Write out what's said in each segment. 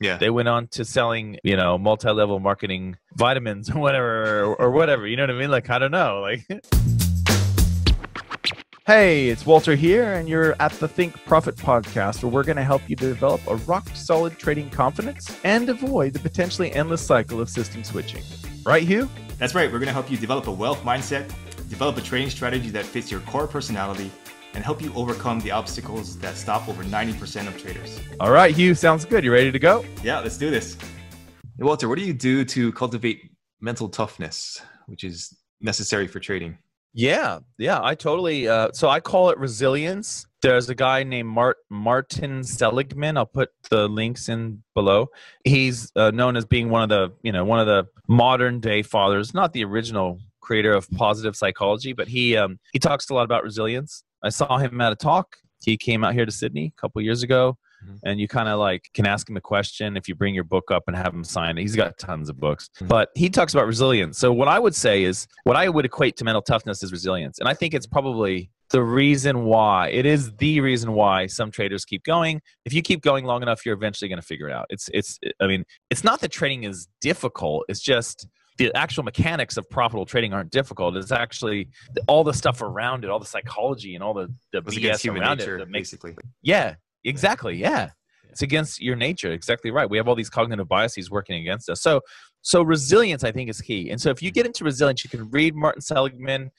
Yeah. They went on to selling, you know, multi-level marketing vitamins or whatever or, or whatever. You know what I mean? Like I don't know. Like Hey, it's Walter here, and you're at the Think Profit podcast, where we're going to help you develop a rock solid trading confidence and avoid the potentially endless cycle of system switching. Right, Hugh? That's right. We're going to help you develop a wealth mindset, develop a trading strategy that fits your core personality, and help you overcome the obstacles that stop over 90% of traders. All right, Hugh, sounds good. You ready to go? Yeah, let's do this. Hey, Walter, what do you do to cultivate mental toughness, which is necessary for trading? Yeah, yeah, I totally. Uh, so I call it resilience. There's a guy named Mart, Martin Seligman. I'll put the links in below. He's uh, known as being one of the, you know, one of the modern day fathers, not the original creator of positive psychology, but he um, he talks a lot about resilience. I saw him at a talk. He came out here to Sydney a couple years ago mm-hmm. and you kind of like can ask him a question if you bring your book up and have him sign it. He's got tons of books, mm-hmm. but he talks about resilience. So what I would say is what I would equate to mental toughness is resilience, and I think it's probably the reason why it is the reason why some traders keep going if you keep going long enough you're eventually going to figure it out it's it's i mean it's not that trading is difficult it's just the actual mechanics of profitable trading aren't difficult. It's actually all the stuff around it, all the psychology and all the, the BS around nature, it that makes, basically. Yeah, Exactly. Yeah. It's against your nature. Exactly right. We have all these cognitive biases working against us. So, so resilience, I think, is key. And so, if you get into resilience, you can read Martin Seligman.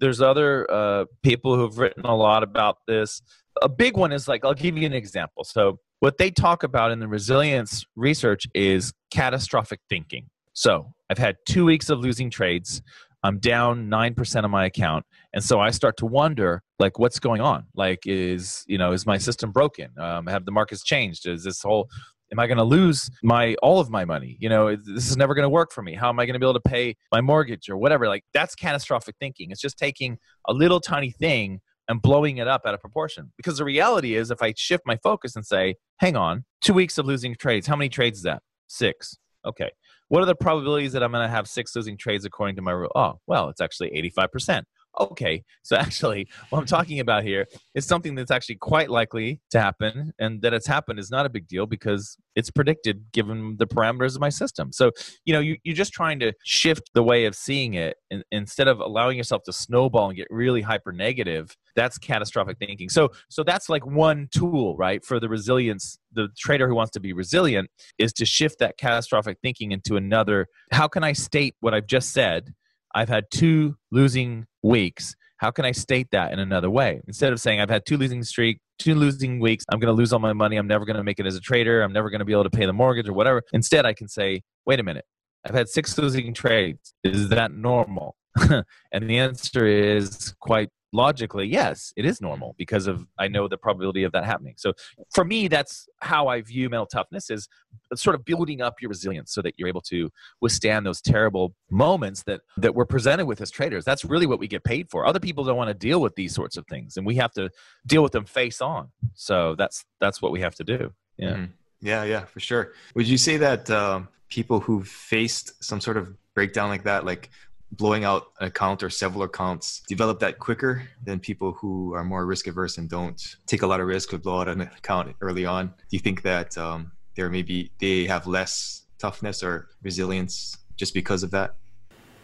There's other uh, people who've written a lot about this. A big one is like, I'll give you an example. So, what they talk about in the resilience research is catastrophic thinking. So, I've had two weeks of losing trades. I'm down 9% of my account. And so I start to wonder, like, what's going on? Like, is, you know, is my system broken? Um, have the markets changed? Is this whole, am I going to lose my, all of my money? You know, this is never going to work for me. How am I going to be able to pay my mortgage or whatever? Like, that's catastrophic thinking. It's just taking a little tiny thing and blowing it up out of proportion. Because the reality is, if I shift my focus and say, hang on, two weeks of losing trades, how many trades is that? Six. Okay. What are the probabilities that I'm going to have six losing trades according to my rule? Oh, well, it's actually 85%. Okay, so actually, what I'm talking about here is something that's actually quite likely to happen, and that it's happened is not a big deal because it's predicted given the parameters of my system. So, you know, you, you're just trying to shift the way of seeing it and, instead of allowing yourself to snowball and get really hyper negative. That's catastrophic thinking. So, so that's like one tool, right, for the resilience. The trader who wants to be resilient is to shift that catastrophic thinking into another. How can I state what I've just said? I've had two losing weeks. How can I state that in another way? Instead of saying I've had two losing streak, two losing weeks, I'm going to lose all my money. I'm never going to make it as a trader. I'm never going to be able to pay the mortgage or whatever. Instead, I can say, wait a minute. I've had six losing trades. Is that normal? and the answer is quite logically, yes, it is normal because of I know the probability of that happening. So for me, that's how I view mental toughness is sort of building up your resilience so that you're able to withstand those terrible moments that that we're presented with as traders. That's really what we get paid for. Other people don't want to deal with these sorts of things, and we have to deal with them face on. So that's that's what we have to do. Yeah. Mm-hmm. Yeah, yeah, for sure. Would you say that um, people who've faced some sort of breakdown like that, like blowing out an account or several accounts develop that quicker than people who are more risk averse and don't take a lot of risk or blow out an account early on. Do you think that um, there maybe they have less toughness or resilience just because of that?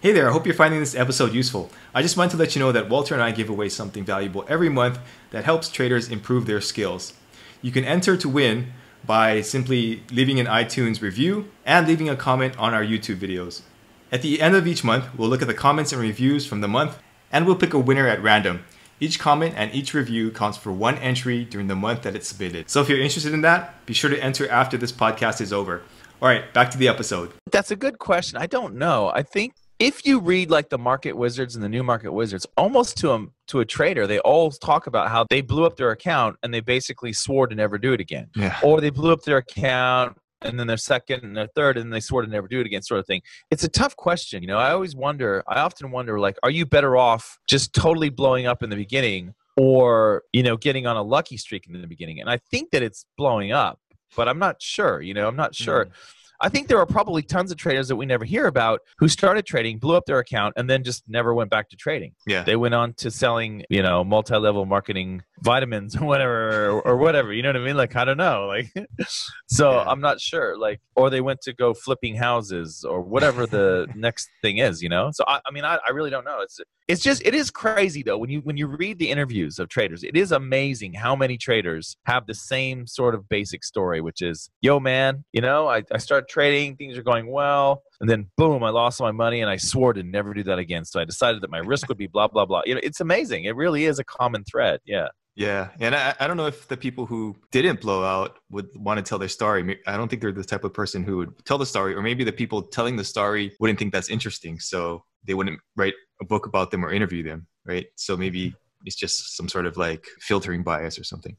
Hey there, I hope you're finding this episode useful. I just wanted to let you know that Walter and I give away something valuable every month that helps traders improve their skills. You can enter to win by simply leaving an iTunes review and leaving a comment on our YouTube videos. At the end of each month, we'll look at the comments and reviews from the month and we'll pick a winner at random. Each comment and each review counts for one entry during the month that it's submitted. So if you're interested in that, be sure to enter after this podcast is over. All right, back to the episode. That's a good question. I don't know. I think if you read like the market wizards and the new market wizards, almost to a to a trader, they all talk about how they blew up their account and they basically swore to never do it again. Yeah. Or they blew up their account and then their second and their third and they sort of never do it again sort of thing. It's a tough question you know? I always wonder i often wonder like are you better off just totally blowing up in the beginning or you know getting on a lucky streak in the beginning? And i think that it's blowing up but i'm not sure you know? I'm not sure. Mm. I think there are probably tons of traders that we never hear about who started trading, blew up their account, and then just never went back to trading. Yeah. They went on to selling, you know, multi-level marketing vitamins or whatever, or, or whatever. You know what I mean? Like I don't know, like. so Yeah. I'm not sure. Like, or they went to go flipping houses or whatever the next thing is. You know. So I, I mean, I, I really don't know. It's it's just it is crazy though when you when you read the interviews of traders. It is amazing how many traders have the same sort of basic story, which is, yo man, you know, I, I started trading, things are going well. And then boom, I lost my money and I swore to never do that again. So I decided that my risk would be blah, blah, blah. You know, it's amazing. It really is a common thread. Yeah. Yeah, and I, I don't know if the people who didn't blow out would want to tell their story. I don't think they're the type of person who would tell the story, or maybe the people telling the story wouldn't think that's interesting, so they wouldn't write a book about them or interview them, right? So maybe it's just some sort of like filtering bias or something.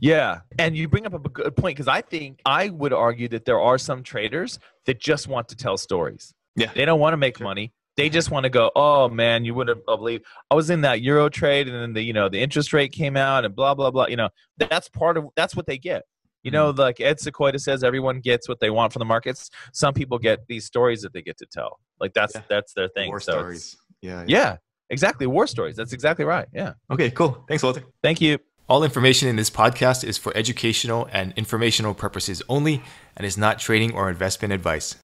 Yeah. And you bring up a good point because I think I would argue that there are some traders that just want to tell stories. Yeah. They don't want to make Sure. money. They just want to go, oh man, you wouldn't believe I was in that euro trade and then the you know the interest rate came out and blah blah blah. You know, that's part of that's what they get. You know, Mm. like Ed Seykota says, everyone gets what they want from the markets. Some people get these stories that they get to tell. Like that's Yeah. that's their thing. War So it's- stories. Yeah, Yeah, exactly. War stories. That's exactly right. Yeah. Okay, cool. Thanks, Walter. Thank you. All information in this podcast is for educational and informational purposes only and is not trading or investment advice.